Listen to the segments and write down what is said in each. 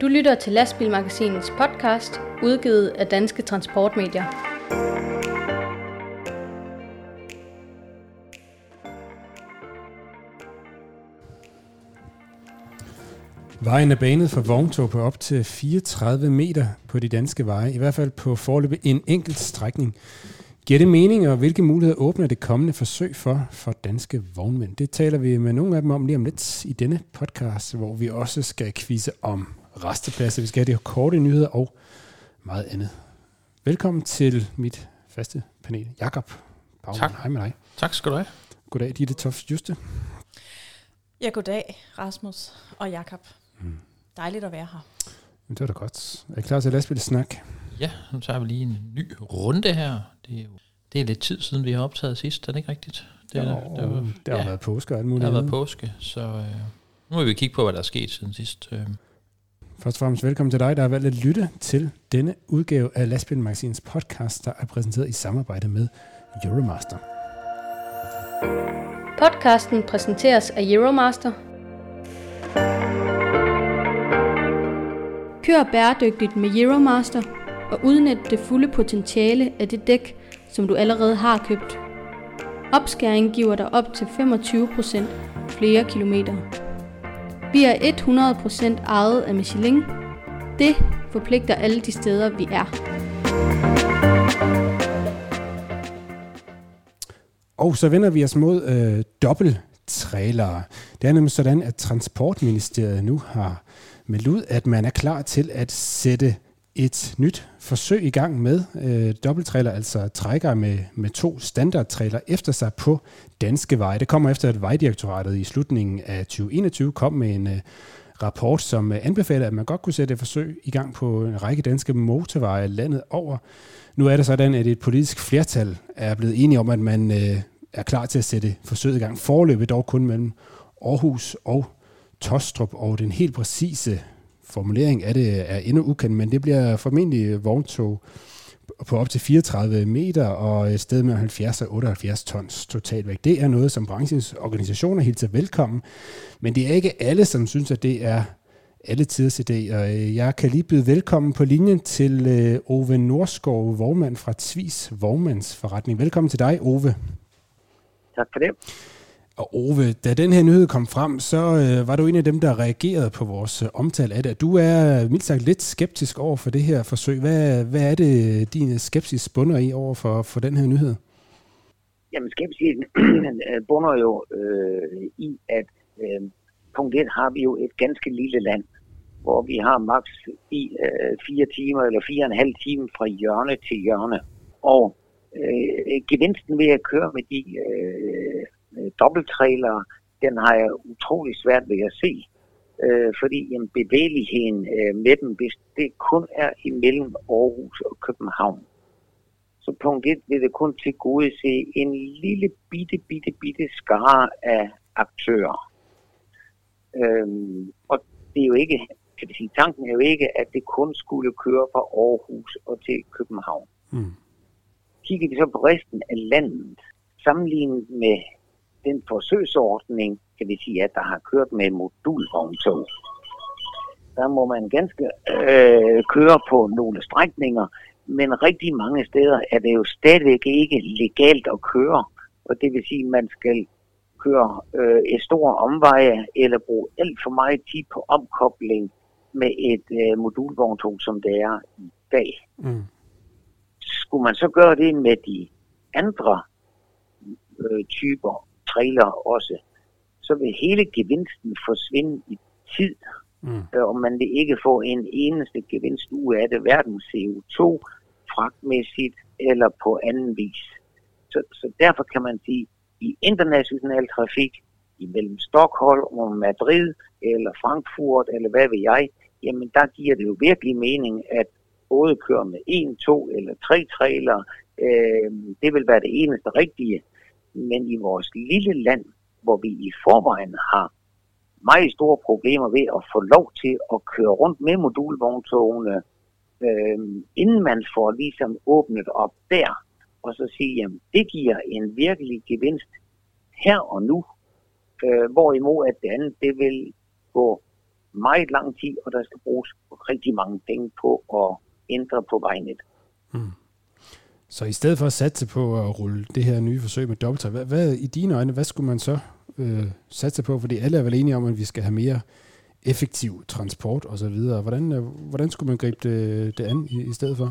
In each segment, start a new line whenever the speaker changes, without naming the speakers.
Du lytter til Lastbilmagasinets podcast, udgivet af Danske Transportmedier.
Vejen er banet for vogntog på op til 34 meter på de danske veje, i hvert fald på forløbet en enkelt strækning. Giver det mening, og hvilke muligheder åbner det kommende forsøg for, for danske vognmænd? Det taler vi med nogle af dem om lige om lidt i denne podcast, hvor vi også skal quizze om restepladser. Vi skal have de korte nyheder og meget andet. Velkommen til mit faste panel. Jakob
Baumann, tak.
hej med dig.
Tak skal du have.
Goddag, Ditte Toft Juste.
Ja, goddag, Rasmus og Jakob. Mm. Dejligt at være her.
Det var da godt. Er I klar til lastbilsnak?
Ja, nu tager vi lige en ny runde her. Det er, jo, det er lidt tid siden, vi har optaget sidst, er det ikke rigtigt?
Det, jo, det, det, var, det har ja, været påske og alt muligt.
Det har været påske, så øh, nu må vi kigge på, hvad der er sket siden sidst. Øh.
Først og fremmest velkommen til dig, der har valgt at lytte til denne udgave af Lastbil Magasins podcast, der er præsenteret i samarbejde med Euromaster.
Podcasten præsenteres af Euromaster. Kør bæredygtigt med Euromaster og udnytte det fulde potentiale af det dæk, som du allerede har købt. Opskæring giver dig op til 25% flere kilometer. Vi er 100% ejet af Michelin. Det forpligter alle de steder, vi er.
Og så vender vi os mod øh, dobbelttrailere. Det er nemlig sådan, at Transportministeriet nu har meldt ud, at man er klar til at sætte et nyt forsøg i gang med øh, dobbelttrailer, altså trækker med, med to standardtrailer efter sig på danske veje. Det kommer efter, at Vejdirektoratet i slutningen af 2021 kom med en øh, rapport, som øh, anbefaler, at man godt kunne sætte et forsøg i gang på en række danske motorveje landet over. Nu er det sådan, at et politisk flertal er blevet enige om, at man øh, er klar til at sætte forsøget i gang. Forløbet dog kun mellem Aarhus og Tostrup, og den helt præcise formulering af det er endnu ukendt, men det bliver formentlig vogntog på op til 34 meter og et sted med 70 og 78 tons totalvægt. Det er noget, som branchens organisationer hilser velkommen, men det er ikke alle, som synes, at det er alle tiders idé. Og øh, jeg kan lige byde velkommen på linjen til øh, Ove Norskov, vognmand fra Tvis Vognmandsforretning. Velkommen til dig, Ove.
Tak for det.
Og Ove, da den her nyhed kom frem, så øh, var du en af dem, der reagerede på vores øh, omtale af det. Du er øh, mildt sagt lidt skeptisk over for det her forsøg. Hvad, hvad er det, din øh, skepsis bunder i over for, for den her nyhed?
Jamen skepsisen øh, bunder jo øh, i, at øh, punkt 1 har vi jo et ganske lille land, hvor vi har maks i øh, fire timer eller fire og en halv time fra hjørne til hjørne. Og øh, gevinsten ved at køre med de øh, dobbelttrailer, den har jeg utrolig svært ved at se. Øh, fordi en bevægeligheden øh, med dem, hvis det kun er imellem Aarhus og København, så punkt 1 vil det kun til gode se en lille bitte, bitte, bitte skare af aktører. Øhm, og det er jo ikke, kan sige, tanken er jo ikke, at det kun skulle køre fra Aarhus og til København. Mm. Kigger vi så på resten af landet, sammenlignet med den forsøgsordning, kan vi sige, at der har kørt med modulvogntog. Der må man ganske øh, køre på nogle strækninger, men rigtig mange steder er det jo stadigvæk ikke legalt at køre. Og det vil sige, at man skal køre øh, et stort omveje eller bruge alt for meget tid på omkobling med et øh, modulvogntog, som det er i dag. Mm. Skulle man så gøre det med de andre øh, typer trailer også, så vil hele gevinsten forsvinde i tid, mm. Øh, og man vil ikke få en eneste gevinst ud af det, hverken CO2, fragtmæssigt eller på anden vis. Så, så derfor kan man sige, i international trafik, imellem Stockholm og Madrid, eller Frankfurt, eller hvad ved jeg, jamen der giver det jo virkelig mening, at både køre med en, to eller tre trailer, øh, det vil være det eneste rigtige. Men i vores lille land, hvor vi i forvejen har meget store problemer ved at få lov til at køre rundt med modulvogntogene, øh, inden man får ligesom åbnet op der, og så sige, at det giver en virkelig gevinst her og nu, Øh, hvorimod at det andet, det vil gå meget lang tid, og der skal bruges rigtig mange penge på at ændre på vejnet. Mm.
Så i stedet for at satse på at rulle det her nye forsøg med dobbelt hvad, hvad i dine øjne, hvad skulle man så øh, satse på? Fordi alle er vel enige om, at vi skal have mere effektiv transport og så videre. Hvordan, øh, hvordan skulle man gribe det, det an i, i stedet for?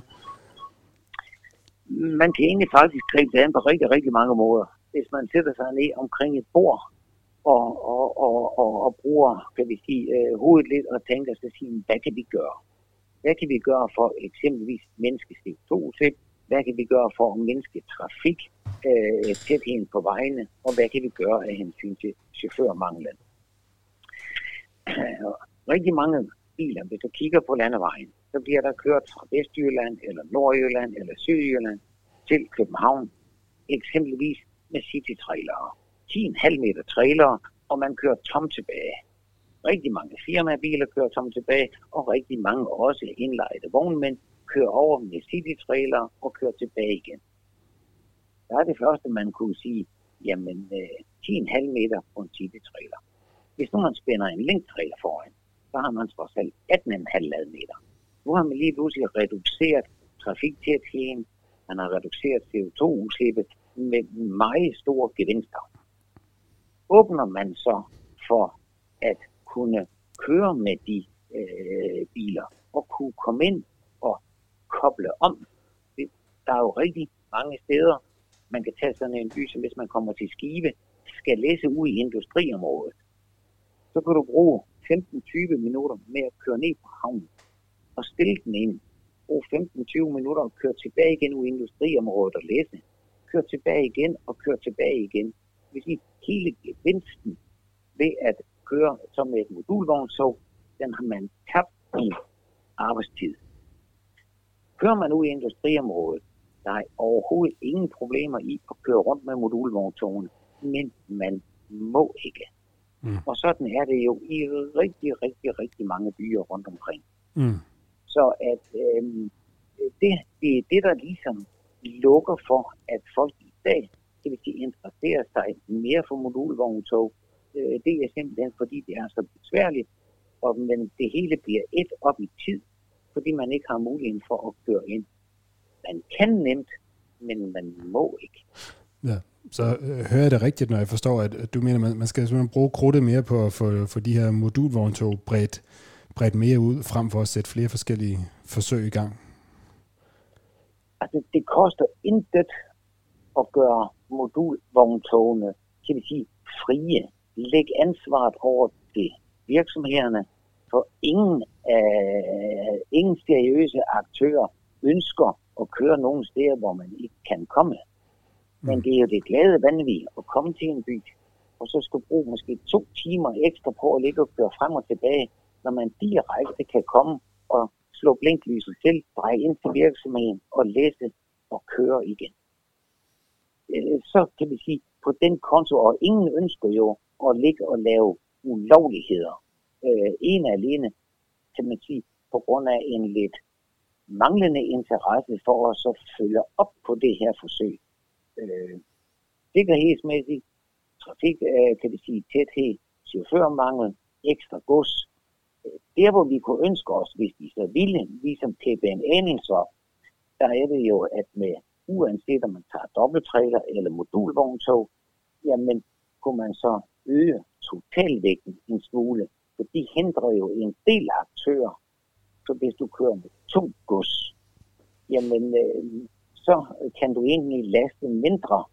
Man kan egentlig faktisk gribe det an på rigtig, rigtig mange måder. Hvis man sætter sig ned omkring et bord og, og, og, og, og bruger kan vi sige, øh, hovedet lidt og tænker sig sige, hvad kan vi gøre? Hvad kan vi gøre for eksempelvis menneske CO2-udslip? Hvad kan vi gøre for at mindske trafik øh, tætheden på vejene? Og hvad kan vi gøre af hensyn til chaufførmanglen? Rigtig mange biler, hvis du kigger på landevejen, så bliver der kørt fra Vestjylland, eller Nordjylland, eller Sydjylland til København, eksempelvis med citytrailere. 10,5 meter trailere, og man kører tom tilbage. Rigtig mange firmabiler kører tom tilbage, og rigtig mange også indlejede vognmænd kører over med citytrailer og kører tilbage igen. Der er det første, man kunne sige, jamen øh, 10,5 meter på en citytrailer. Hvis nu man spænder en linktrailer foran, så har man trods alt 18,5 ladmeter. Nu har man lige pludselig reduceret trafiktætheden, man har reduceret CO2-udslippet med meget store gevinster. Åbner man så for at kunne køre med de øh, biler og kunne komme ind koble om. Der er jo rigtig mange steder, man kan tage sådan en by, som hvis man kommer til Skive, skal læse ud i industriområdet så kan du bruge 15-20 minutter med at køre ned på havnen og stille den ind. Brug 15-20 minutter og køre tilbage igen ud i industriområdet og læse. Kør tilbage igen og kør tilbage igen. Det vil sige, hele gevinsten ved at køre som et modulvognsog, den har man tabt i arbejdstid. Kører man ud i industriområdet, der er overhovedet ingen problemer i at køre rundt med modulvogntogene, men man må ikke. Mm. Og sådan er det jo i rigtig, rigtig, rigtig mange byer rundt omkring. Mm. Så at øh, det, det er det, der ligesom lukker for, at folk i dag det vil sige, interesserer sig mere for modulvogntog. Øh, det er simpelthen, fordi det er så besværligt, og, men det hele bliver et op i tid, fordi man ikke har muligheden for at køre ind. Man kan nemt, men man må ikke.
Ja. Så øh, hører jeg det rigtigt, når jeg forstår, at du mener, at man skal simpelthen bruge krudtet mere på at få, få de her modulvogntog bredt, bredt mere ud, frem for at sætte flere forskellige forsøg i gang?
Altså, det koster intet at gøre modulvogntogene, kan vi sige, frie. Læg ansvaret over til virksomhederne, for ingen, øh, ingen seriøse aktører ønsker at køre nogle steder, hvor man ikke kan komme. Men det er jo det glade vanvid at komme til en by, og så skal bruge måske to timer ekstra på at ligge og køre frem og tilbage, når man direkte kan komme og slå blinklyset til, dreje ind til virksomheden og læse og køre igen. Øh, så kan vi sige, på den konto, og ingen ønsker jo at ligge og lave ulovligheder. Øh, en alene, kan man sige, på grund af en lidt manglende interesse for at så følge op på det her forsøg øh, sikkerhedsmæssigt, trafik, øh, kan vi sige, tæthed, chaufførmangel, ekstra gods. Øh, der, hvor vi kunne ønske os, hvis vi så ville, ligesom TBN så, der er det jo, at med uanset om man tager dobbelttræler eller modulvogntog, jamen kunne man så øge totalvægten en smule, for de hindrer jo en del aktører. Så hvis du kører med tung gods, jamen øh, så kan du egentlig laste mindre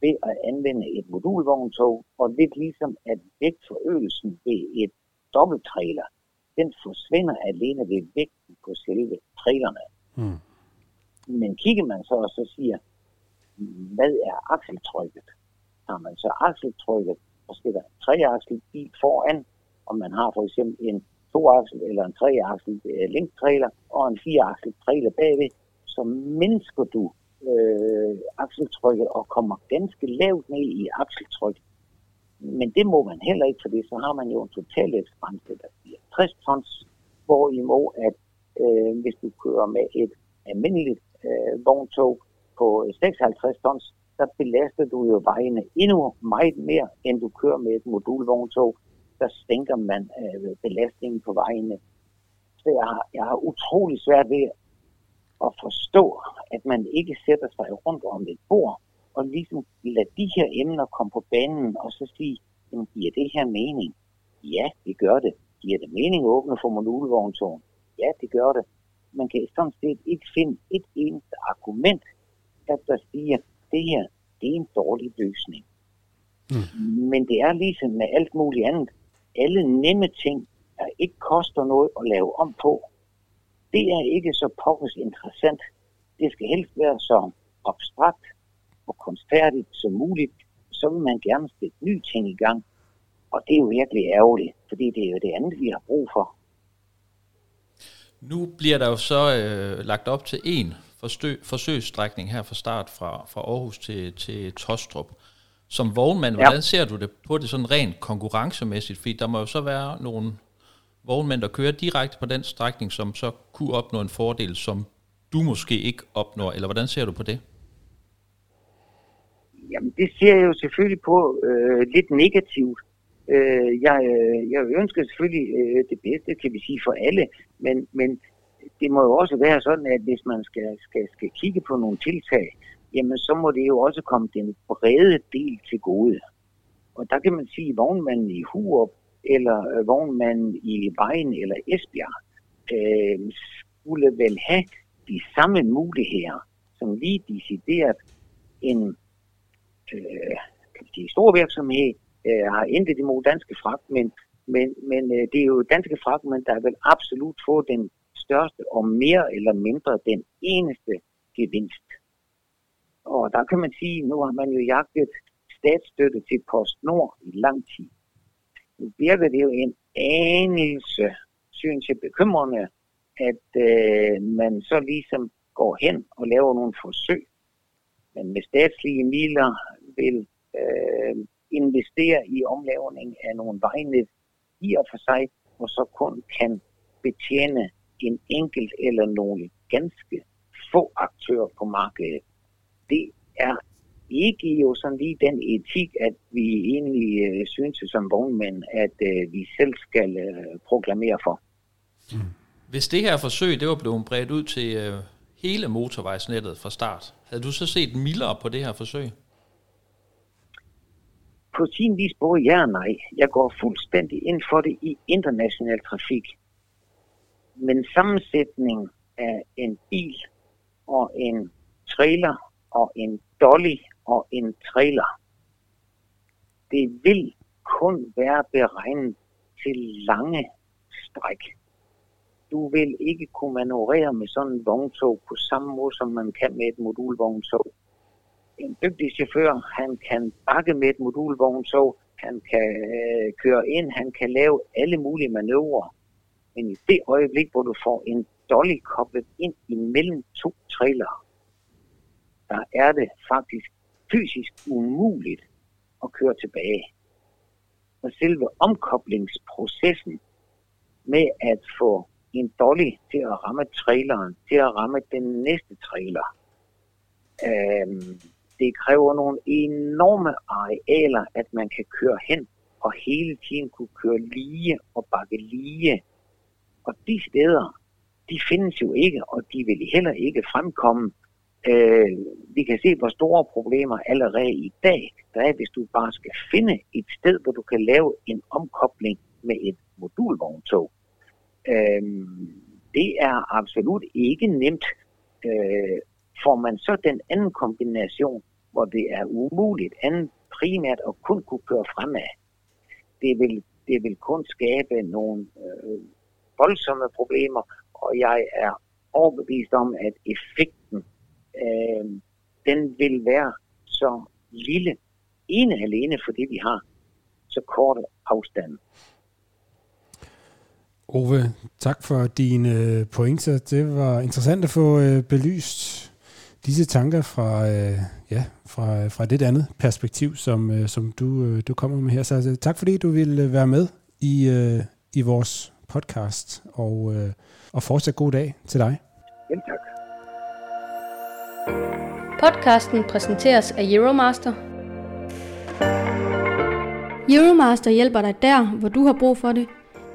ved at anvende et modulvogntog, og lidt ligesom at vægtforøgelsen ved et dobbelttræler, den forsvinder alene ved vægten på selve trailerne. Mm. Men kigger man så og så siger, hvad er akseltrykket? Har man så akseltrykket, så skal der en treaksel bil foran, om man har for eksempel en toaksel eller en treaksel øh, linktrailer og en fireaksel trailer bagved, så mindsker du øh, akseltrykket og kommer ganske lavt ned i akseltryk. Men det må man heller ikke, for så har man jo en totalvægtsgrænse, der bliver 60 tons, hvorimod at øh, hvis du kører med et almindeligt øh, vogntog på 56 tons, der belaster du jo vejene endnu meget mere, end du kører med et modulvogntog. Der sænker man øh, belastningen på vejene. Så jeg har, jeg har utrolig svært ved at forstå, at man ikke sætter sig rundt om et bord og ligesom lade de her emner komme på banen og så sige, jamen giver det her mening? Ja, det gør det. Giver det mening at åbne for modulvogntogen? Ja, det gør det. Man kan sådan set ikke finde et eneste argument, at der siger, det her, det er en dårlig løsning. Mm. Men det er ligesom med alt muligt andet. Alle nemme ting, der ikke koster noget at lave om på, det er ikke så pokkes interessant. Det skal helst være så abstrakt og kunstfærdigt som muligt. Så vil man gerne sætte nye ting i gang. Og det er jo virkelig ærgerligt, fordi det er jo det andet, vi har brug for.
Nu bliver der jo så øh, lagt op til en forsøg, forsøgsstrækning her fra start fra, fra Aarhus til, til Tostrup. Som vognmand, ja. hvordan ser du det på det sådan rent konkurrencemæssigt? Fordi der må jo så være nogle vognmænd, der kører direkte på den strækning, som så kunne opnå en fordel, som du måske ikke opnår, eller hvordan ser du på det?
Jamen, det ser jeg jo selvfølgelig på øh, lidt negativt. Øh, jeg, øh, jeg ønsker selvfølgelig øh, det bedste, kan vi sige, for alle, men, men det må jo også være sådan, at hvis man skal, skal, skal kigge på nogle tiltag, jamen så må det jo også komme den brede del til gode. Og der kan man sige, at vognmanden i Hurup, eller øh, vognmanden i Vejen eller Esbjerg, øh, skulle vel have de samme muligheder, som lige decideret en øh, kan sige, stor virksomhed øh, har intet imod danske fragtmænd, men, men øh, det er jo danske fragtmænd, der vil absolut få den største og mere eller mindre den eneste gevinst. Og der kan man sige, nu har man jo jagtet statsstøtte til PostNord i lang tid. Nu virker det jo en anelse, synes jeg, bekymrende, at øh, man så ligesom går hen og laver nogle forsøg. Men med statslige midler vil øh, investere i omlavning af nogle vejnet i og for sig, og så kun kan betjene en enkelt eller nogle ganske få aktører på markedet. Det er ikke jo sådan lige den etik, at vi egentlig øh, synes som vognmænd, at øh, vi selv skal øh, proklamere for.
Mm. Hvis det her forsøg det var blevet bredt ud til øh, hele motorvejsnettet fra start, havde du så set mildere på det her forsøg?
På sin vis både ja og nej. Jeg går fuldstændig ind for det i international trafik. Men sammensætning af en bil og en trailer og en dolly og en trailer, det vil kun være beregnet til lange stræk. Du vil ikke kunne manøvrere med sådan en vogntog på samme måde, som man kan med et modulvogntog en dygtig chauffør, han kan bakke med et modulvogntog, han kan øh, køre ind, han kan lave alle mulige manøvrer. Men i det øjeblik, hvor du får en dolly koblet ind imellem to trailer, der er det faktisk fysisk umuligt at køre tilbage. Og selve omkoblingsprocessen med at få en dolly til at ramme traileren, til at ramme den næste trailer, øhm, det kræver nogle enorme arealer, at man kan køre hen og hele tiden kunne køre lige og bakke lige. Og de steder, de findes jo ikke, og de vil heller ikke fremkomme. Øh, vi kan se, hvor store problemer allerede i dag der er, hvis du bare skal finde et sted, hvor du kan lave en omkobling med et modulvogntog. Øh, det er absolut ikke nemt. Øh, får man så den anden kombination, hvor det er umuligt andet primært at kun kunne køre fremad. Det vil, det vil kun skabe nogle øh, voldsomme problemer, og jeg er overbevist om, at effekten øh, den vil være så lille, ene alene fordi vi har så korte afstande.
Ove, tak for dine øh, pointer. Det var interessant at få øh, belyst disse tanker fra, øh, ja, fra, fra det andet perspektiv, som, øh, som du, øh, du kommer med her. Så altså, tak fordi du ville øh, være med i, øh, i vores podcast, og, øh, og fortsat god dag til dig.
Podcasten præsenteres af Euromaster. Euromaster hjælper dig der, hvor du har brug for det.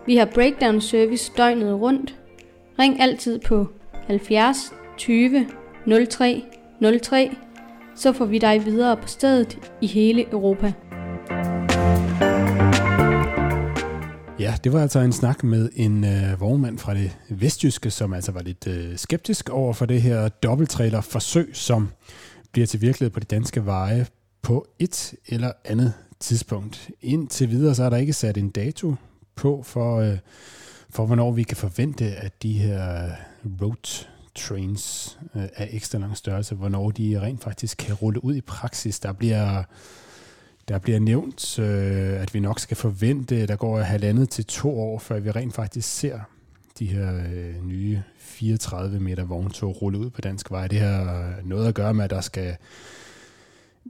Vi har breakdown service døgnet rundt. Ring altid på 70 20 03 03, så får vi dig videre på stedet i hele Europa.
Ja, det var altså en snak med en øh, vognmand fra det vestjyske, som altså var lidt øh, skeptisk over for det her dobbelttrailer forsøg, som bliver til virkelighed på de danske veje på et eller andet tidspunkt. Indtil videre så er der ikke sat en dato på for, øh, for hvornår vi kan forvente, at de her road trains øh, af ekstra lang størrelse, hvornår de rent faktisk kan rulle ud i praksis. Der bliver der bliver nævnt, øh, at vi nok skal forvente, at der går halvandet til to år, før vi rent faktisk ser de her øh, nye 34 meter vogntog rulle ud på dansk vej. Det har noget at gøre med, at der skal,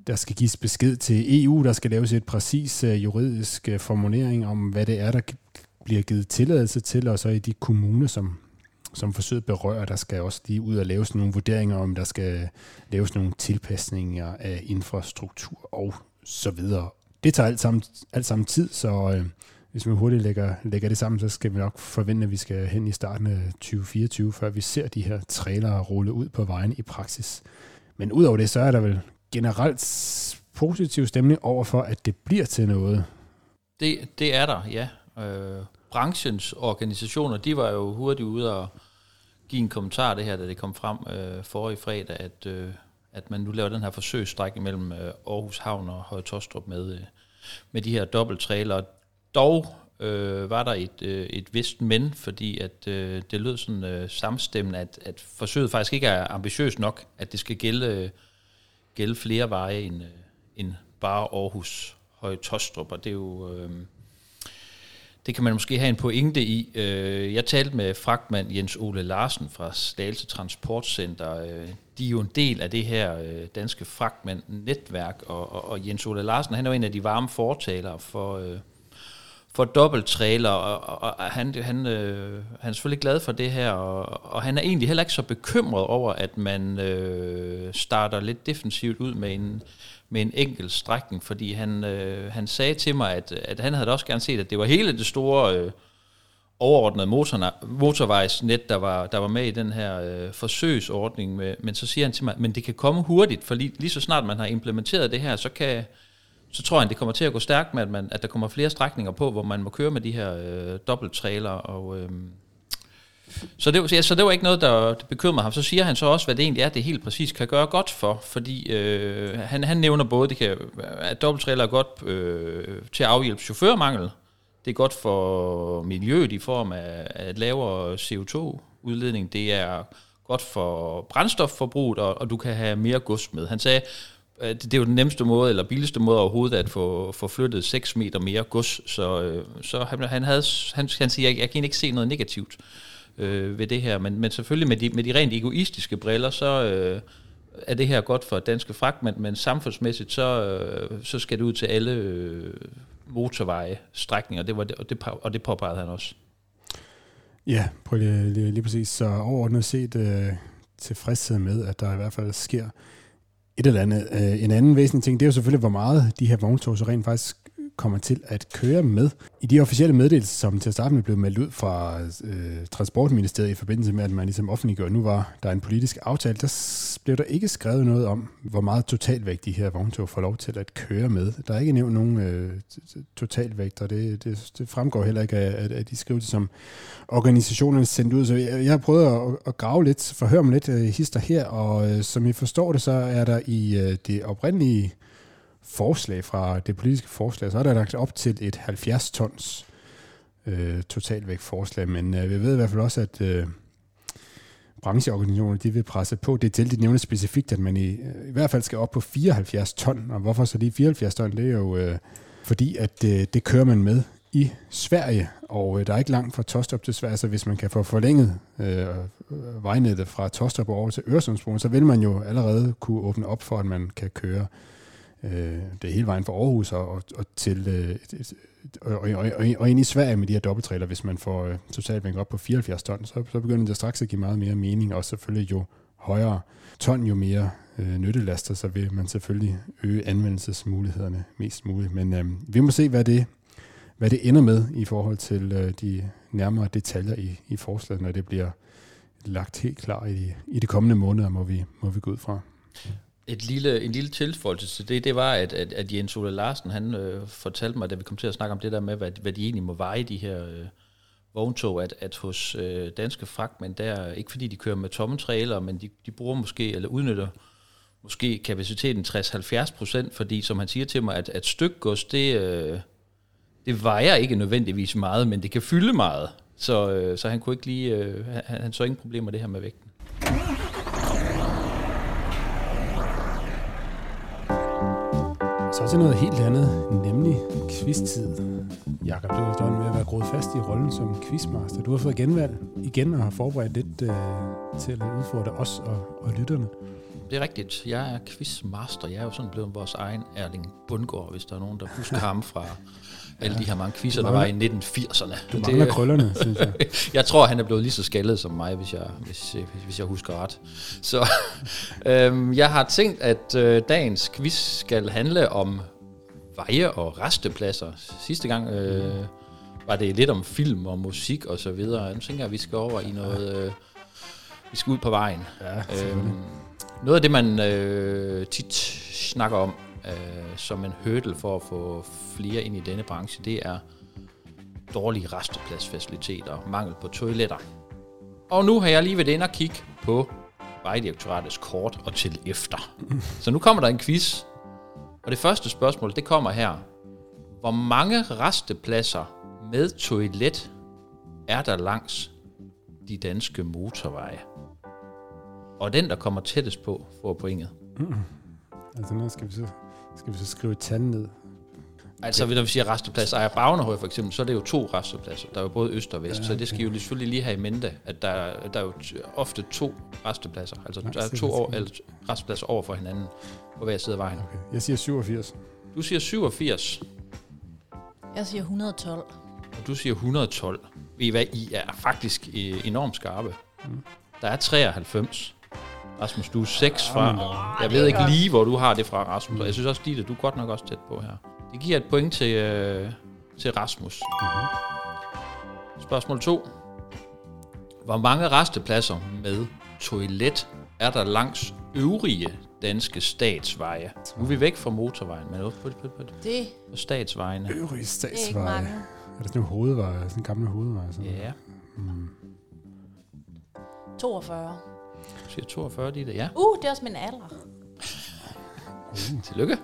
der skal gives besked til EU, der skal laves et præcis øh, juridisk øh, formulering om, hvad det er, der bliver givet tilladelse til, og så i de kommuner, som, som forsøget berører, der skal også lige ud og laves nogle vurderinger om, der skal laves nogle tilpasninger af infrastruktur og så videre. Det tager alt sammen, alt sammen tid, så øh, hvis vi hurtigt lægger, lægger det sammen, så skal vi nok forvente, at vi skal hen i starten af 2024, før vi ser de her trailere rulle ud på vejen i praksis. Men udover det, så er der vel generelt positiv stemning over for, at det bliver til noget.
Det, det er der, ja. Øh, branchens organisationer, de var jo hurtigt ude og give en kommentar det her, da det kom frem øh, forrige fredag, at, øh, at man nu laver den her forsøgsstræk mellem øh, Aarhus Havn og Høje Tostrup med, øh, med de her dobbelttrailer. Dog øh, var der et, øh, et vist men, fordi at øh, det lød sådan øh, samstemmende, at, at forsøget faktisk ikke er ambitiøst nok, at det skal gælde, øh, gælde flere veje end, øh, end bare Aarhus Høje Tostrup, og det er jo... Øh, det kan man måske have en pointe i. Øh, jeg talte med fragtmand Jens Ole Larsen fra Slagelse Transportcenter. Øh, de er jo en del af det her øh, danske fragtmand-netværk, og, og, og Jens Ole Larsen han er jo en af de varme fortalere for, for dobbelttrailer, og, og, og han, han, øh, han er selvfølgelig glad for det her, og, og han er egentlig heller ikke så bekymret over, at man øh, starter lidt defensivt ud med en, med en enkelt strækning, fordi han, øh, han sagde til mig, at, at han havde også gerne set, at det var hele det store øh, overordnede motor, motorvejsnet, der var, der var med i den her øh, forsøgsordning, med, men så siger han til mig, men det kan komme hurtigt, for lige, lige så snart man har implementeret det her, så kan så tror jeg, det kommer til at gå stærkt med, at, man, at der kommer flere strækninger på, hvor man må køre med de her øh, dobbelttrailer, og øh, så det, ja, så det var ikke noget, der bekymrede ham. Så siger han så også, hvad det egentlig er, det helt præcis kan gøre godt for, fordi øh, han, han nævner både, det kan, at dobbelttrailer er godt øh, til at afhjælpe chaufførmangel, det er godt for miljøet i form af, af lavere CO2-udledning, det er godt for brændstofforbruget, og, og du kan have mere gods med. Han sagde, det, det er jo den nemmeste måde, eller billigste måde overhovedet, at få, få flyttet 6 meter mere gods, så, øh, så han, han, havde, han, han siger, jeg, jeg kan ikke se noget negativt. øh, øh, ved det her. Men, men selvfølgelig med de, med de rent egoistiske briller, så øh, er det her godt for danske fragtmænd, men samfundsmæssigt, så, øh, så skal det ud til alle øh, motorveje strækninger, det var det, og, det, og det påpegede han også.
Ja, på lige, lige, lige præcis. Så overordnet set øh, tilfredshed med, at der i hvert fald sker et eller andet. Øh, en anden væsentlig ting, det er jo selvfølgelig, hvor meget de her vogntog så rent faktisk kommer til at køre med. I de officielle meddelelser, som til at starte med blev meldt ud fra øh, Transportministeriet i forbindelse med, at man ligesom offentliggjorde, nu var der en politisk aftale, der blev der ikke skrevet noget om, hvor meget totalvægt de her vogntog får lov til at køre med. Der er ikke nævnt nogen øh, totalvægt, og det, det, det fremgår heller ikke af, af de skrivelser, som organisationerne sendte ud. Så jeg, jeg har prøvet at, at grave lidt, forhøre mig lidt øh, hister her, og øh, som I forstår det, så er der i øh, det oprindelige forslag fra det politiske forslag, så er der lagt op til et 70 tons øh, totalvægt forslag, men øh, vi ved i hvert fald også, at øh, brancheorganisationer de vil presse på det til. De nævner specifikt, at man i, øh, i hvert fald skal op på 74 ton, og hvorfor så lige 74 ton? Det er jo øh, fordi, at øh, det kører man med i Sverige, og øh, der er ikke langt fra Tostrup til Sverige, så hvis man kan få forlænget øh, vejnettet fra Tostrup over til Øresundsbroen, så vil man jo allerede kunne åbne op for, at man kan køre øh, det er hele vejen fra Aarhus og, og, og til øh, og, og, og, og ind i Sverige med de her dobbelttrailer, hvis man får øh, totalvægt op på 74 ton, så, så begynder det straks at give meget mere mening, og selvfølgelig jo højere ton, jo mere øh, nyttelaster, så vil man selvfølgelig øge anvendelsesmulighederne mest muligt. Men øh, vi må se, hvad det, hvad det ender med i forhold til øh, de nærmere detaljer i, i forslaget, når det bliver lagt helt klar i, i de kommende måneder, må vi, må vi gå ud fra.
Et lille, en lille tilføjelse til det, det var, at, at, at Jens Ole Larsen, han øh, fortalte mig, da vi kom til at snakke om det der med, hvad, hvad de egentlig må veje, de her øh, vogntog, at, at hos øh, danske fragtmænd, der ikke fordi de kører med tomme trailer, men de, de bruger måske, eller udnytter måske kapaciteten 60-70 procent, fordi som han siger til mig, at, at stykgods, det, øh, det vejer ikke nødvendigvis meget, men det kan fylde meget. Så, øh, så han kunne ikke lige, øh, han, han så ingen problemer med det her med vægten.
Så til noget helt andet, nemlig quiz-tid. Jakob, du er efterhånden ved at være groet fast i rollen som quizmaster. Du har fået genvalg igen og har forberedt lidt øh, til at udfordre os og, og lytterne.
Det er rigtigt. Jeg er quizmaster. Jeg er jo sådan blevet vores egen Erling Bundgaard, hvis der er nogen, der husker ham fra alle de her mange quizzer, der var i 1980'erne.
Du mangler krøllerne, synes jeg.
jeg tror, han er blevet lige så skaldet som mig, hvis jeg, hvis, hvis jeg husker ret. Så øhm, jeg har tænkt, at øh, dagens quiz skal handle om veje og restepladser. Sidste gang øh, var det lidt om film og musik og så videre. Nu tænker jeg, at vi skal over i noget... Øh, vi skal ud på vejen.
Ja,
øhm, noget af det, man øh, tit snakker om øh, som en hurdle for at få flere ind i denne branche, det er dårlige restepladsfaciliteter, mangel på toiletter. Og nu har jeg lige været inde og kigge på Vejdirektoratets kort og til efter. Så nu kommer der en quiz, og det første spørgsmål, det kommer her. Hvor mange restepladser med toilet er der langs de danske motorveje? Og den, der kommer tættest på, får pointet.
Mm. Altså nu skal vi så, skal vi så skrive et tal ned.
Altså, når vi siger resteplads, ejer Bagnehøj for eksempel, så er det jo to restepladser. Der er jo både øst og vest, ja, okay. så det skal jo selvfølgelig lige have i mente, at der, der er jo ofte to restepladser. Altså, Nej, der er to år, eller restepladser over for hinanden på hver side af vejen. Okay.
Jeg siger 87.
Du siger 87.
Jeg siger 112.
Og du siger 112. Ved I hvad, I er faktisk enormt skarpe. Mm. Der er 93. Rasmus, du er 6 fra. Jeg ved ikke lige, hvor du har det fra, Rasmus. Og jeg synes også, Ditte, du er godt nok også tæt på her. Det giver et point til, øh, til Rasmus. Mm-hmm. Spørgsmål 2. Hvor mange restepladser med toilet er der langs øvrige danske statsveje? Nu er vi væk fra motorvejen, men på, på, på,
det
på statsvejene.
Øvrige statsveje. Er, er det sådan en hovedvej? Sådan en gammel hovedvej? Sådan
ja. Mm.
42.
Siger 42, det ja.
Uh, det er også min alder.
Uh, tillykke.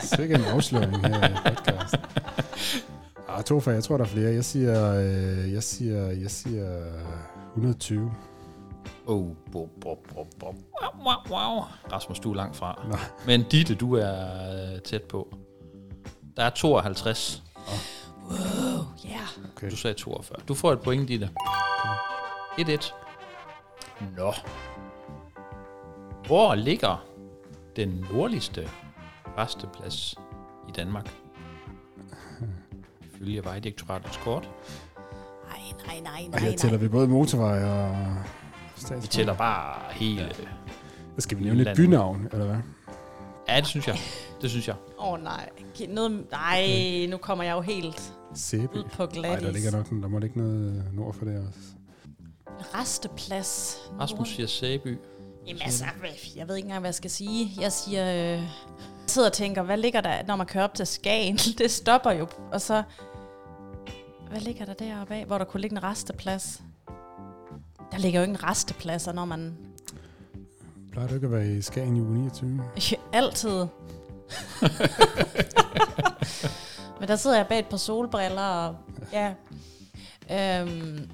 Sikke en afsløring her i podcasten. Ah, to for, jeg tror, der er flere. Jeg siger, øh, jeg siger, jeg siger 120.
Oh, bo, bo, bo, bo. Wow, wow, wow. Rasmus, du er langt fra. Nå. Men Ditte, du er øh, tæt på. Der er 52. Oh.
Wow, yeah.
Okay. Du sagde 42. Du får et point, Ditte. 1-1. Nå. Hvor ligger den nordligste resteplads i Danmark? Ifølge Vejdirektoratets kort.
Nej, nej, nej, nej.
Og her tæller vi både motorvej og
statsvej. Vi tæller bare hele... Ja.
Skal vi nævne et bynavn, eller hvad?
Ja, det synes jeg. Det synes jeg.
Åh oh, nej. Noget, nej, nu kommer jeg jo helt
Sæby.
ud på glattis.
Nej, der ligger nok, der må ligge noget nord for det også.
Resteplads.
Rasmus siger Sæby.
Jamen altså, jeg ved ikke engang, hvad jeg skal sige. Jeg siger, øh, sidder og tænker, hvad ligger der, når man kører op til Skagen? det stopper jo. Og så, hvad ligger der deroppe af, hvor der kunne ligge en resteplads? Der ligger jo ikke en restepladser, når man...
Plejer du ikke at være i Skagen i uge 29?
Altid. Men der sidder jeg bag et par solbriller, og ja... Øhm,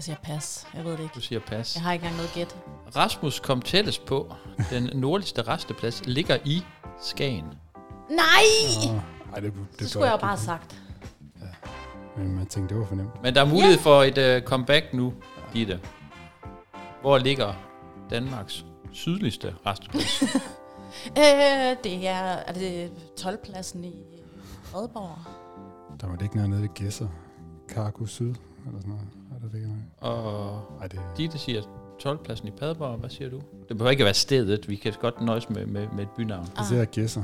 jeg siger pas. Jeg ved det ikke.
Du siger pas.
Jeg har ikke engang noget gæt.
Rasmus kom tættest på. Den nordligste resteplads ligger i Skagen.
Nej!
Oh, ej, det,
det, det skulle jeg jo bare have sagt.
Ja. Men man tænkte, det var fornemt.
Men der er mulighed yeah. for et uh, comeback nu, Gitte. Hvor ligger Danmarks sydligste resteplads?
øh, det er, er det 12-pladsen i Aalborg.
Der var det ikke noget nede ved Gæsser. Cargo Syd, eller sådan noget der ligger
Og Ej, det... Ditte siger 12-pladsen i Padborg. Hvad siger du? Det behøver ikke at være stedet. Vi kan godt nøjes med, med, med et bynavn.
Det siger jeg gæsser.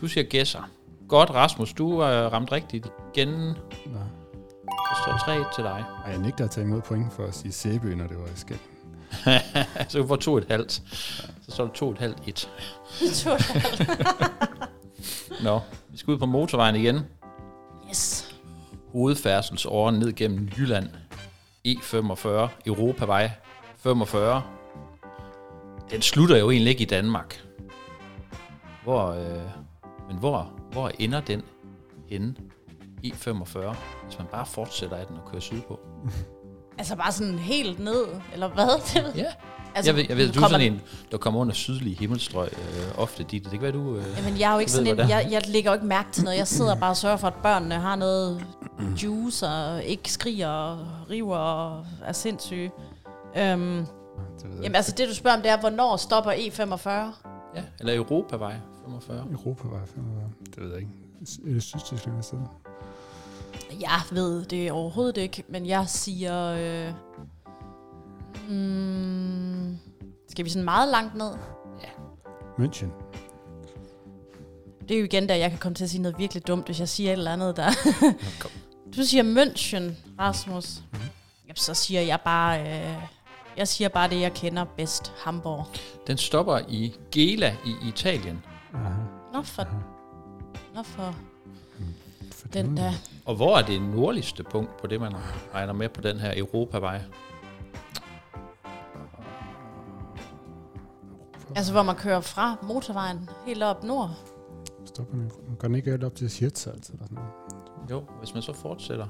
Du siger Gæsser. Godt, Rasmus. Du har ramt rigtigt igen.
Nå.
Der står 3 til dig.
Ej, jeg nægter at tage imod point for at sige Sæby, når det var i skæld.
så du får to et halvt. Så står der to et halvt et. Nå, vi skal ud på motorvejen igen. Hovedfærdselsåren ned gennem Jylland. E45, Europavej 45. Den slutter jo egentlig ikke i Danmark. Hvor, øh, men hvor, hvor ender den henne? E45, hvis man bare fortsætter af den og kører sydpå.
Altså bare sådan helt ned, eller hvad?
Ja,
altså,
jeg ved, jeg ved du er
kommer-
sådan en, der kommer under sydlige himmelstrøg øh, ofte. Dit. Det kan være, du... Øh,
Jamen, jeg er jo ikke
Du ved,
sådan en, jeg, jeg lægger jo ikke mærke til noget. Jeg sidder bare og sørger for, at børnene har noget juice, og ikke skriger og river og er sindssyge. Øhm,
Det
jamen, altså det du spørger om, det er, hvornår stopper E E45?
ja, eller Europavej 45.
Europa var 45. Det ved jeg ikke. Er det Sydtyskland sted?
Jeg ved det overhovedet ikke, men jeg siger... Øh, mm, skal vi sådan meget langt ned?
München.
Det er jo igen, der jeg kan komme til at sige noget virkelig dumt, hvis jeg siger et eller andet der. Du siger München, Rasmus. Jamen, så siger jeg bare... Øh, jeg siger bare det, jeg kender bedst. Hamburg.
Den stopper i Gela i Italien.
Aha.
Nå for... Nå for
For
den der.
Og hvor er det nordligste punkt på det, man regner med på den her Europavej?
Altså, hvor man kører fra motorvejen helt op nord.
Stopper den. Går den ikke helt op til Hirtshals eller sådan noget?
Jo, hvis man så fortsætter,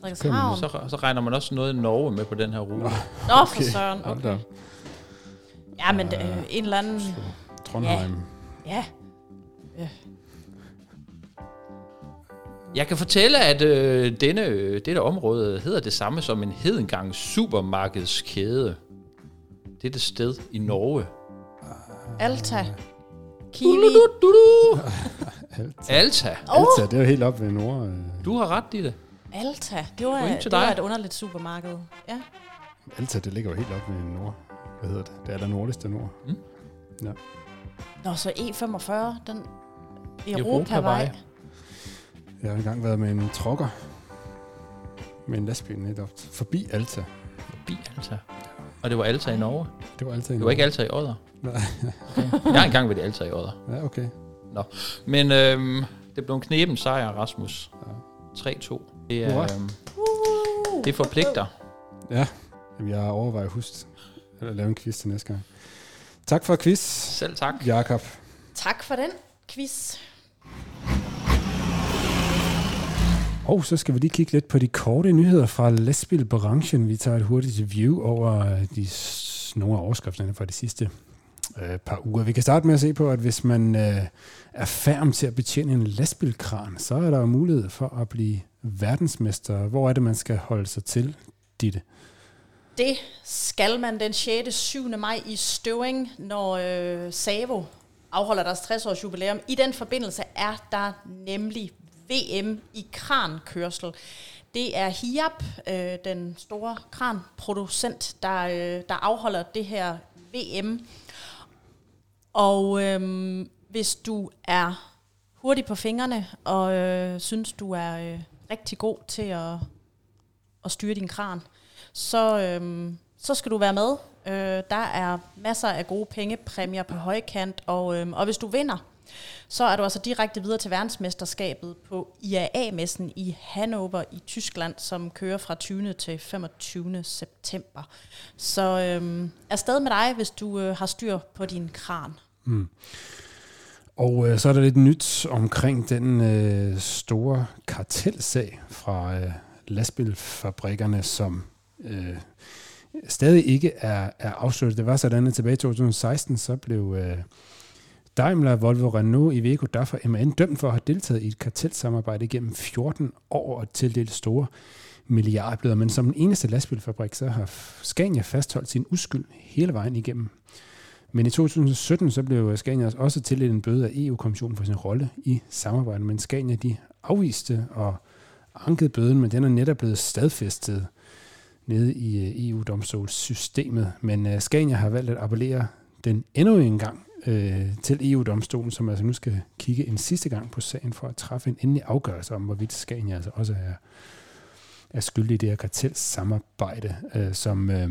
Frederikshavn.
så, så regner man også noget i Norge med på den her rute.
Nå, for søren. Okay. Ja, men øh, en eller anden...
Trondheim.
Ja,
Jeg kan fortælle, at øh, denne, øh, dette område hedder det samme som en hedengang supermarkedskæde. Dette sted i Norge.
Alta. Kiwi.
Alta.
Alta.
Alta, det er jo helt op ved nord. øh.
Du har ret i det.
Alta. Det var, det var
dig.
et underligt supermarked. Ja.
Alta, det ligger jo helt op ved nord. Hvad hedder det? Det er der nordligste nord.
Nå, så E45, den
Europavej.
Europavej.
Jeg har engang været med en trokker med en lastbil netop forbi Alta.
Forbi Alta. Og det var Alta i Norge.
Det var Alta i
Det var ikke Alta i Odder.
Nej.
Okay. Jeg har engang været i Alta i Odder.
Ja, okay.
Men øhm, det blev en knepen sejr, Rasmus.
Ja.
3-2. Det, er, øhm, det forpligter.
Jamen, jeg overvejer at huske at lave en quiz til næste gang. Tak for quiz,
Selv tak.
Jakob.
Tak for den quiz.
Og så skal vi lige kigge lidt på de korte nyheder fra lastbilbranchen. Vi tager et hurtigt view over øh, de, nogle af overskrifterne fra de sidste øh, par uger. Vi kan starte med at se på, at hvis man øh, er færm til at betjene en lastbilkran, så er der jo mulighed for at blive verdensmester. Hvor er det, man skal holde sig til, Ditte?
Det skal man den 6. 7. maj i Støving, når øh, Savo afholder deres 60-års jubilæum. I den forbindelse er der nemlig VM i krankørsel. Det er HIAB, øh, den store kranproducent, der, øh, der afholder det her VM. Og øh, hvis du er hurtig på fingrene og øh, synes, du er øh, rigtig god til at, at styre din kran, så, øh, så skal du være med. Øh, der er masser af gode pengepræmier på højkant, og, øh, og hvis du vinder, så er du altså direkte videre til verdensmesterskabet på IAA-messen i Hannover i Tyskland, som kører fra 20. til 25. september. Så øhm, afsted med dig, hvis du øh, har styr på din kran.
Mm. Og øh, så er der lidt nyt omkring den øh, store kartelsag fra øh, lastbilfabrikkerne, som øh, stadig ikke er, er afsluttet. Det var sådan, at tilbage i 2016, så blev øh, Daimler, Volvo, Renault, Iveco, DAF og MAN dømt for at have deltaget i et kartelsamarbejde gennem 14 år og tildelt store milliardbløder. Men som den eneste lastbilfabrik, så har Scania fastholdt sin uskyld hele vejen igennem. Men i 2017 så blev Scania også tildelt en bøde af EU-kommissionen for sin rolle i samarbejdet. Men Scania de afviste og ankede bøden, men den er netop blevet stadfæstet nede i øh, EU-domstolssystemet. Men øh, Scania har valgt at appellere den endnu en gang øh, til EU-domstolen, som altså nu skal kigge en sidste gang på sagen for at træffe en endelig afgørelse om, hvorvidt Scania altså også er, er skyldig i det her kartelsamarbejde, øh, som øh,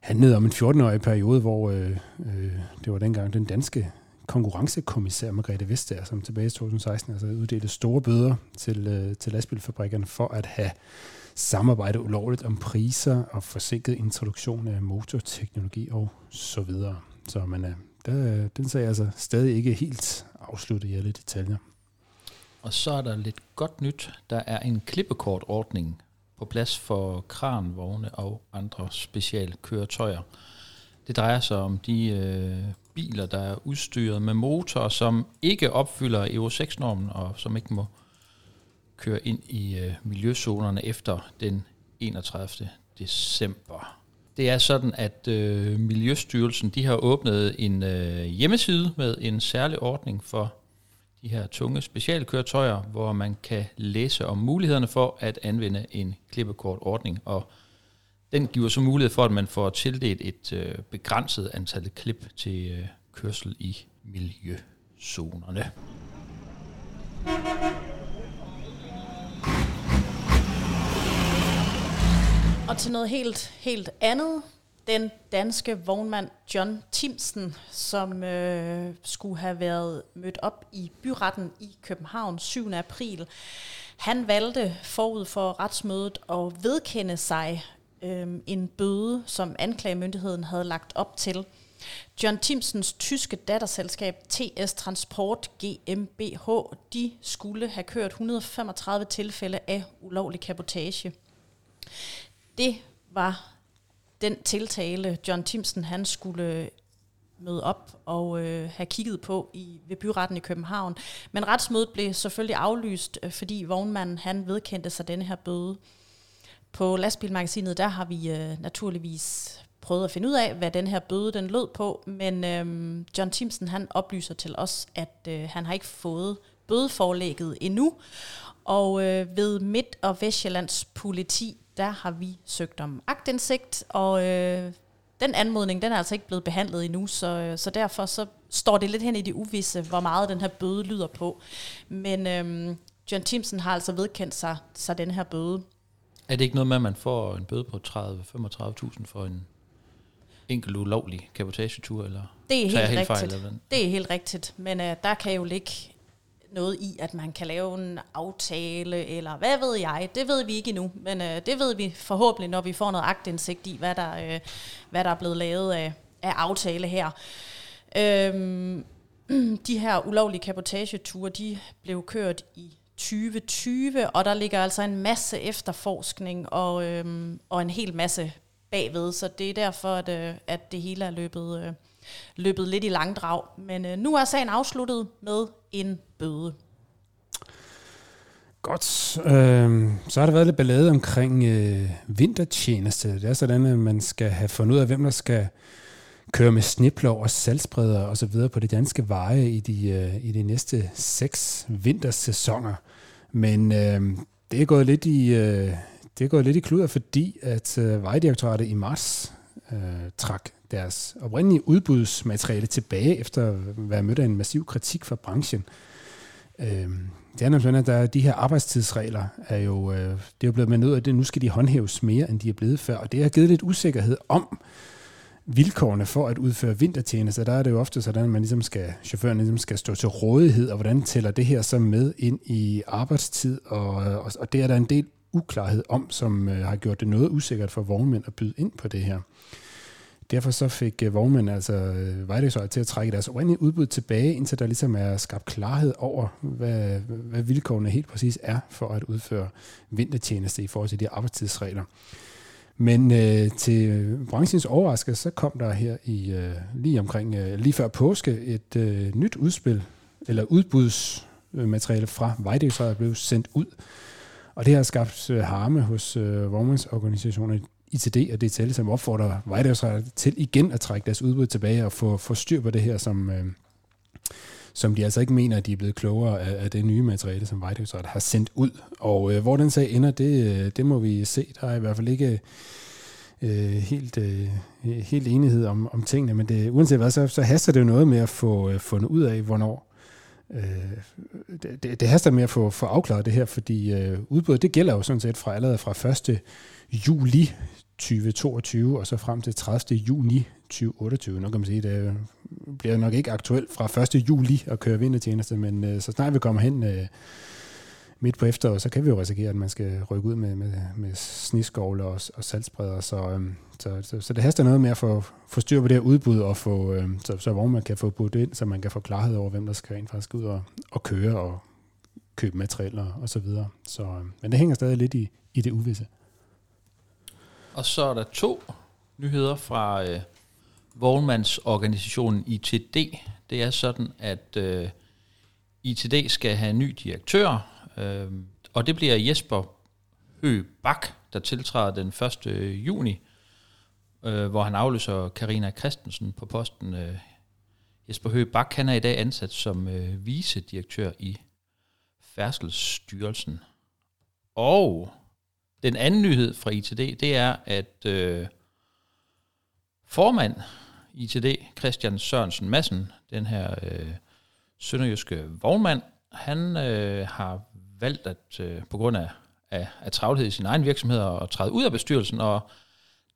handlede om en 14-årig periode, hvor øh, øh, det var dengang den danske konkurrencekommissær Margrethe Vestager, som tilbage i 2016 altså uddelte store bøder til, øh, til lastbilfabrikkerne for at have samarbejdet ulovligt om priser og forsinket introduktion af motorteknologi og så videre. Så man er der, øh, den sag er altså stadig ikke helt afsluttet i alle detaljer.
Og så er der lidt godt nyt. Der er en klippekortordning på plads for kranvogne og andre specialkøretøjer. Det drejer sig om de øh, biler, der er udstyret med motor, som ikke opfylder Euro 6-normen og som ikke må køre ind i øh, miljøzonerne efter den 31. december. Det er sådan, at øh, Miljøstyrelsen de har åbnet en øh, hjemmeside med en særlig ordning for de her tunge specialkøretøjer, hvor man kan læse om mulighederne for at anvende en klippekortordning, og den giver så mulighed for, at man får tildelt et øh, begrænset antal klip til øh, kørsel i miljøzonerne.
Og til noget helt, helt andet. Den danske vognmand John Timsen, som øh, skulle have været mødt op i byretten i København 7. april, han valgte forud for retsmødet at vedkende sig øh, en bøde, som anklagemyndigheden havde lagt op til. John Timsens tyske datterselskab TS Transport GmbH, de skulle have kørt 135 tilfælde af ulovlig kapotage. Det var den tiltale, John Timsen han skulle møde op og øh, have kigget på i, ved byretten i København. Men retsmødet blev selvfølgelig aflyst, øh, fordi vognmanden han vedkendte sig denne her bøde. På lastbilmagasinet, der har vi øh, naturligvis prøvet at finde ud af, hvad den her bøde den lød på, men øh, John Timsen han oplyser til os, at øh, han har ikke fået bødeforlægget endnu, og øh, ved Midt- og Vestjyllands politi, der har vi søgt om agtindsigt, og øh, den anmodning, den er altså ikke blevet behandlet endnu, så, øh, så derfor så står det lidt hen i det uvisse, hvor meget den her bøde lyder på. Men øh, John Timsen har altså vedkendt sig, sig den her bøde.
Er det ikke noget med, at man får en bøde på 30-35.000 for en enkelt ulovlig kapotagetur? Eller
det er helt,
helt
rigtigt.
fejl, eller
det er helt rigtigt, men øh, der kan jo ligge noget i, at man kan lave en aftale, eller hvad ved jeg, det ved vi ikke endnu, men øh, det ved vi forhåbentlig, når vi får noget agtindsigt i, hvad der, øh, hvad der er blevet lavet af, af aftale her. Øhm, de her ulovlige kapotageture, de blev kørt i 2020, og der ligger altså en masse efterforskning og, øhm, og en hel masse bagved, så det er derfor, at, øh, at det hele er løbet, øh, løbet lidt i langdrag. Men øh, nu er sagen afsluttet med en bøde.
Godt. Øh, så har der været lidt ballade omkring øh, vintertjeneste. Det er sådan, at man skal have fundet ud af, hvem der skal køre med sniplov og salgsbreder og så videre på de danske veje i de, øh, i de næste seks vintersæsoner. Men øh, det er gået lidt i, øh, det er gået lidt i kluder, fordi at øh, Vejdirektoratet i marts øh, trak deres oprindelige udbudsmateriale tilbage efter at være mødt af en massiv kritik fra branchen. Øh, Øhm, det er nemlig sådan, at der er de her arbejdstidsregler er jo, øh, det er jo blevet med ud af, at nu skal de håndhæves mere, end de er blevet før. Og det har givet lidt usikkerhed om vilkårene for at udføre vintertjenester. Der er det jo ofte sådan, at man ligesom skal, chaufføren ligesom skal stå til rådighed, og hvordan tæller det her så med ind i arbejdstid, og, og, og det er der en del uklarhed om, som øh, har gjort det noget usikkert for vognmænd at byde ind på det her. Derfor så fik øh, vognmænd altså øh, Vejdøsøj, til at trække deres oprindelige udbud tilbage, indtil der ligesom er skabt klarhed over, hvad, hvad vilkårene helt præcis er for at udføre vintertjeneste i forhold til de arbejdstidsregler. Men øh, til branchens overraskelse, så kom der her i øh, lige omkring øh, lige før påske et øh, nyt udspil eller udbudsmateriale fra Vejdirektoratet blev sendt ud. Og det har skabt øh, harme hos øh, vognmandsorganisationerne ITD og DTL, som opfordrer Vejdirektoratet til igen at trække deres udbud tilbage og få, få styr på det her, som, øh, som de altså ikke mener, at de er blevet klogere af, af det nye materiale, som Vejdirektoratet har sendt ud. Og øh, hvor den sag ender, det, øh, det må vi se. Der er i hvert fald ikke øh, helt, øh, helt enighed om, om tingene, men det, uanset hvad, så, så haster det jo noget med at få øh, fundet ud af, hvornår øh, det, det haster med at få, få afklaret det her, fordi øh, udbuddet, det gælder jo sådan set fra allerede fra 1 juli 2022 og så frem til 30. juni 2028. Nu kan man sige, det bliver nok ikke aktuelt fra 1. juli at køre vintertjeneste, men øh, så snart vi kommer hen øh, midt på efteråret, så kan vi jo risikere, at man skal rykke ud med, med, med sniskovle og, og salgsbreder. Så, øh, så, så, så det haster noget med at få, få styr på det her udbud, og få, øh, så, så hvor man kan få budt ind, så man kan få klarhed over, hvem der skal rent faktisk ud og, og køre og købe materialer og så videre. Så, øh, men det hænger stadig lidt i, i det uvisse.
Og så er der to nyheder fra øh, vognmandsorganisationen ITD. Det er sådan, at øh, ITD skal have en ny direktør, øh, og det bliver Jesper Høbak, der tiltræder den 1. Øh, juni, øh, hvor han afløser Karina Christensen på posten. Øh, Jesper Høgh Bak, han er i dag ansat som øh, vicedirektør i Færdselsstyrelsen. Og den anden nyhed fra ITD, det er, at øh, formand ITD, Christian Sørensen Madsen, den her øh, sønderjyske vognmand, han øh, har valgt at øh, på grund af, af, af travlhed i sin egen virksomhed at træde ud af bestyrelsen, og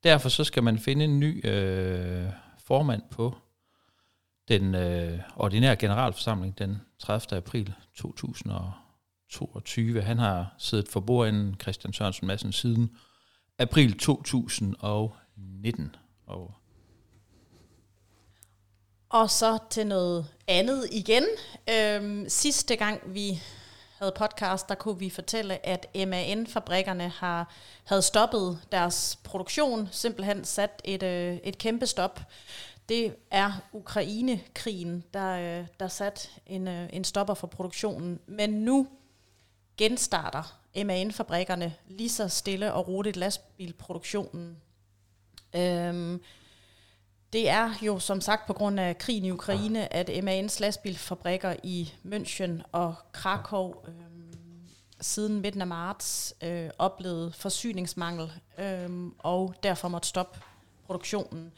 derfor så skal man finde en ny øh, formand på den øh, ordinære generalforsamling den 30. april 22. Han har siddet for bordenden Christian Sørensen Madsen siden april 2019. Og
og så til noget andet igen. Øhm, sidste gang vi havde podcast, der kunne vi fortælle, at MAN-fabrikkerne har, havde stoppet deres produktion, simpelthen sat et, øh, et kæmpe stop. Det er Ukraine-krigen, der, øh, der sat en, øh, en stopper for produktionen. Men nu genstarter MAN-fabrikkerne lige så stille og roligt lastbilproduktionen. Øhm, det er jo som sagt på grund af krigen i Ukraine, at MAN's lastbilfabrikker i München og Krakow øhm, siden midten af marts øh, oplevede forsyningsmangel øhm, og derfor måtte stoppe produktionen.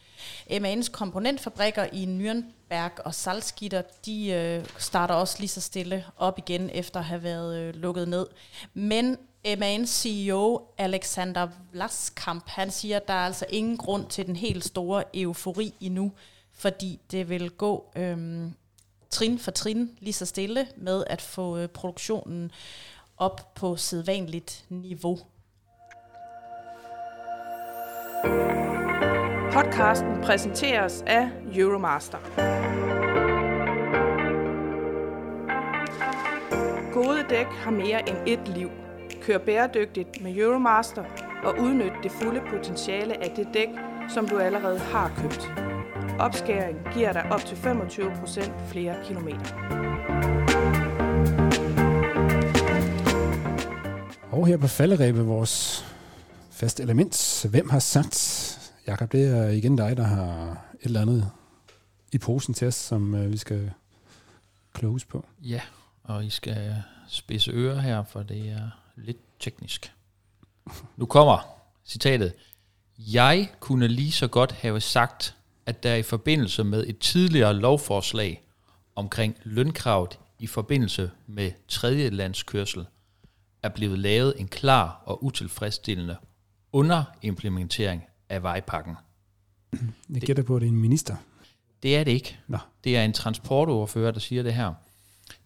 MAN's komponentfabrikker i Nürnberg og Salzgitter, de øh, starter også lige så stille op igen efter at have været øh, lukket ned. Men MAN's CEO Alexander Vlaskamp, han siger, at der er altså ingen grund til den helt store eufori endnu, fordi det vil gå øh, trin for trin lige så stille med at få øh, produktionen op på sædvanligt niveau.
Podcasten præsenteres af Euromaster. Gode dæk har mere end et liv. Kør bæredygtigt med Euromaster og udnyt det fulde potentiale af det dæk, som du allerede har købt. Opskæring giver dig op til 25% flere kilometer.
Og her på falderæbet vores faste element. Hvem har sagt? Jakob, det er igen dig, der har et eller andet i posen til os, som øh, vi skal close på.
Ja, og I skal spidse ører her, for det er lidt teknisk. Nu kommer citatet. Jeg kunne lige så godt have sagt, at der i forbindelse med et tidligere lovforslag omkring lønkravet i forbindelse med tredje landskørsel er blevet lavet en klar og utilfredsstillende underimplementering af vejpakken.
Jeg gætter på, at det er en minister.
Det er det ikke.
Nå.
Det er en transportoverfører, der siger det her.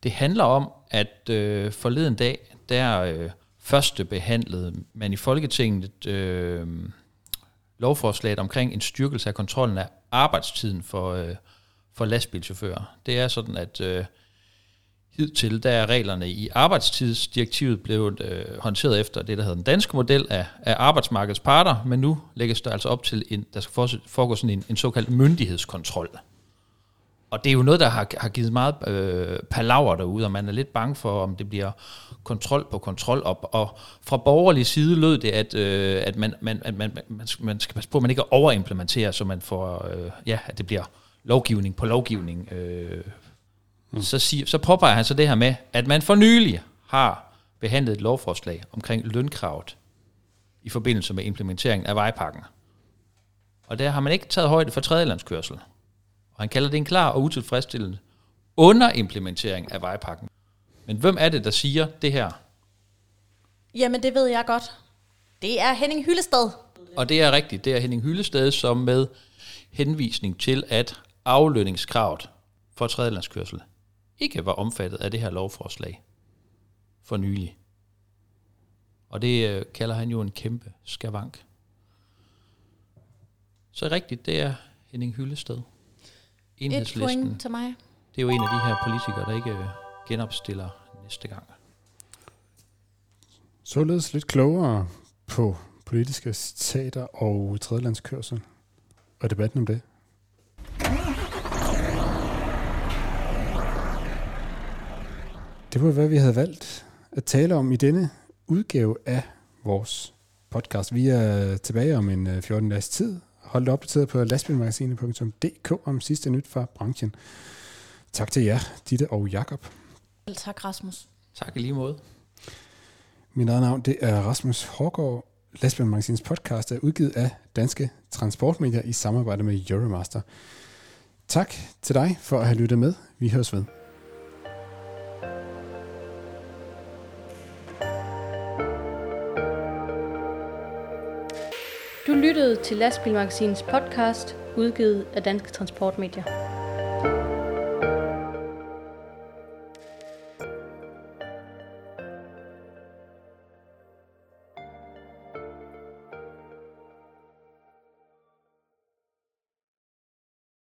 Det handler om, at øh, forleden dag, der øh, første behandlede man i Folketinget øh, lovforslaget omkring en styrkelse af kontrollen af arbejdstiden for, øh, for lastbilchauffører. Det er sådan, at øh, hidtil der er reglerne i arbejdstidsdirektivet blevet øh, håndteret efter det, der hedder den danske model af, af arbejdsmarkedets parter, men nu lægges der altså op til, en, der skal foregå sådan en, en såkaldt myndighedskontrol. Og det er jo noget, der har, har givet meget øh, palaver derude, og man er lidt bange for, om det bliver kontrol på kontrol op. Og fra borgerlig side lød det, at, øh, at, man, man, at man, man, man skal passe på, at man ikke overimplementerer, så man får, øh, ja, at det bliver lovgivning på lovgivning. Øh, mm. så, siger, så påpeger han så det her med, at man for nylig har behandlet et lovforslag omkring lønkravet i forbindelse med implementeringen af vejpakken. Og der har man ikke taget højde for tredjelandskørsel. Og han kalder det en klar og utilfredsstillende underimplementering af vejpakken. Men hvem er det, der siger det her?
Jamen, det ved jeg godt. Det er Henning Hyllested.
Og det er rigtigt. Det er Henning Hyllested, som med henvisning til, at aflønningskravet for tredjelandskørsel ikke var omfattet af det her lovforslag for nylig. Og det øh, kalder han jo en kæmpe skavank. Så rigtigt, det er Henning Hyllested.
Et point til mig.
Det er jo en af de her politikere, der ikke øh, genopstiller næste gang.
Således lidt klogere på politiske citater og tredjelandskørsel og debatten om det. Det var, hvad vi havde valgt at tale om i denne udgave af vores podcast. Vi er tilbage om en 14 øh, dages tid. Hold dig opdateret på lastbilmagasinet.dk om sidste nyt fra branchen. Tak til jer, Ditte og Jakob.
Tak, Rasmus.
Tak i lige måde.
Min eget navn det er Rasmus Hårgaard. Lastbilmagasinets podcast er udgivet af Danske Transportmedier i samarbejde med Euromaster. Tak til dig for at have lyttet med. Vi høres ved.
Til Lastbilmagasinets podcast, udgivet af Danske Transportmedier.